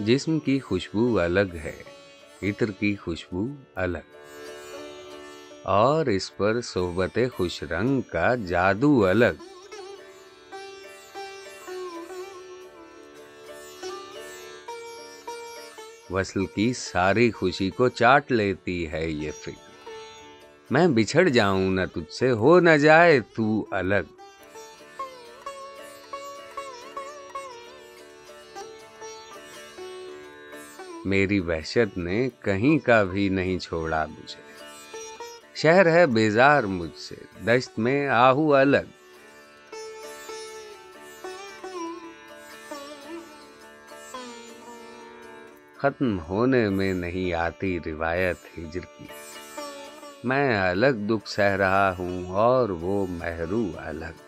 جسم کی خوشبو الگ ہے، عطر کی خوشبو الگ۔ اور اس پر صحبت خوش رنگ کا جادو الگ۔ وصل کی ساری خوشی کو چاٹ لیتی ہے یہ فکر۔ میں بچھڑ جاؤں نہ تجھ سے، ہو نہ جائے تو الگ۔ میری وحشت نے کہیں کا بھی نہیں چھوڑا مجھے۔ شہر ہے بیزار مجھ سے، دشت میں آہو الگ۔ ختم ہونے میں نہیں آتی روایت ہجر کی۔ میں الگ دکھ سہ رہا ہوں اور وہ محرو الگ۔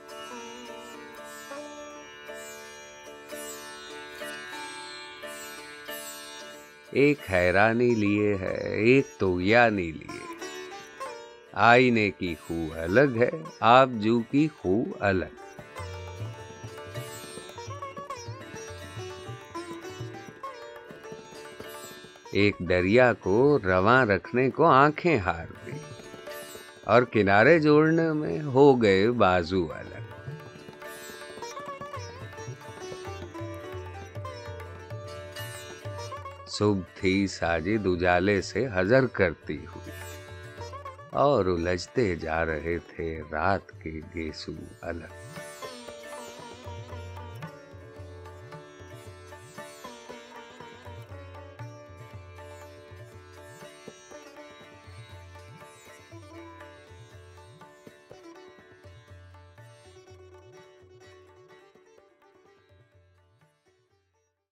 ایک حیرانی لیے ہے، ایک تو یعنی لیے۔ آئینے کی خو الگ ہے، آپ جو کی خو الگ۔ ایک دریا کو رواں رکھنے کو آنکھیں ہار گئی۔ اور کنارے جوڑنے میں ہو گئے بازو الگ۔ صبح تھی ساجد اجالے سے حضر کرتی ہوئی۔ اور الجھتے جا رہے تھے رات کے گیسو الگ۔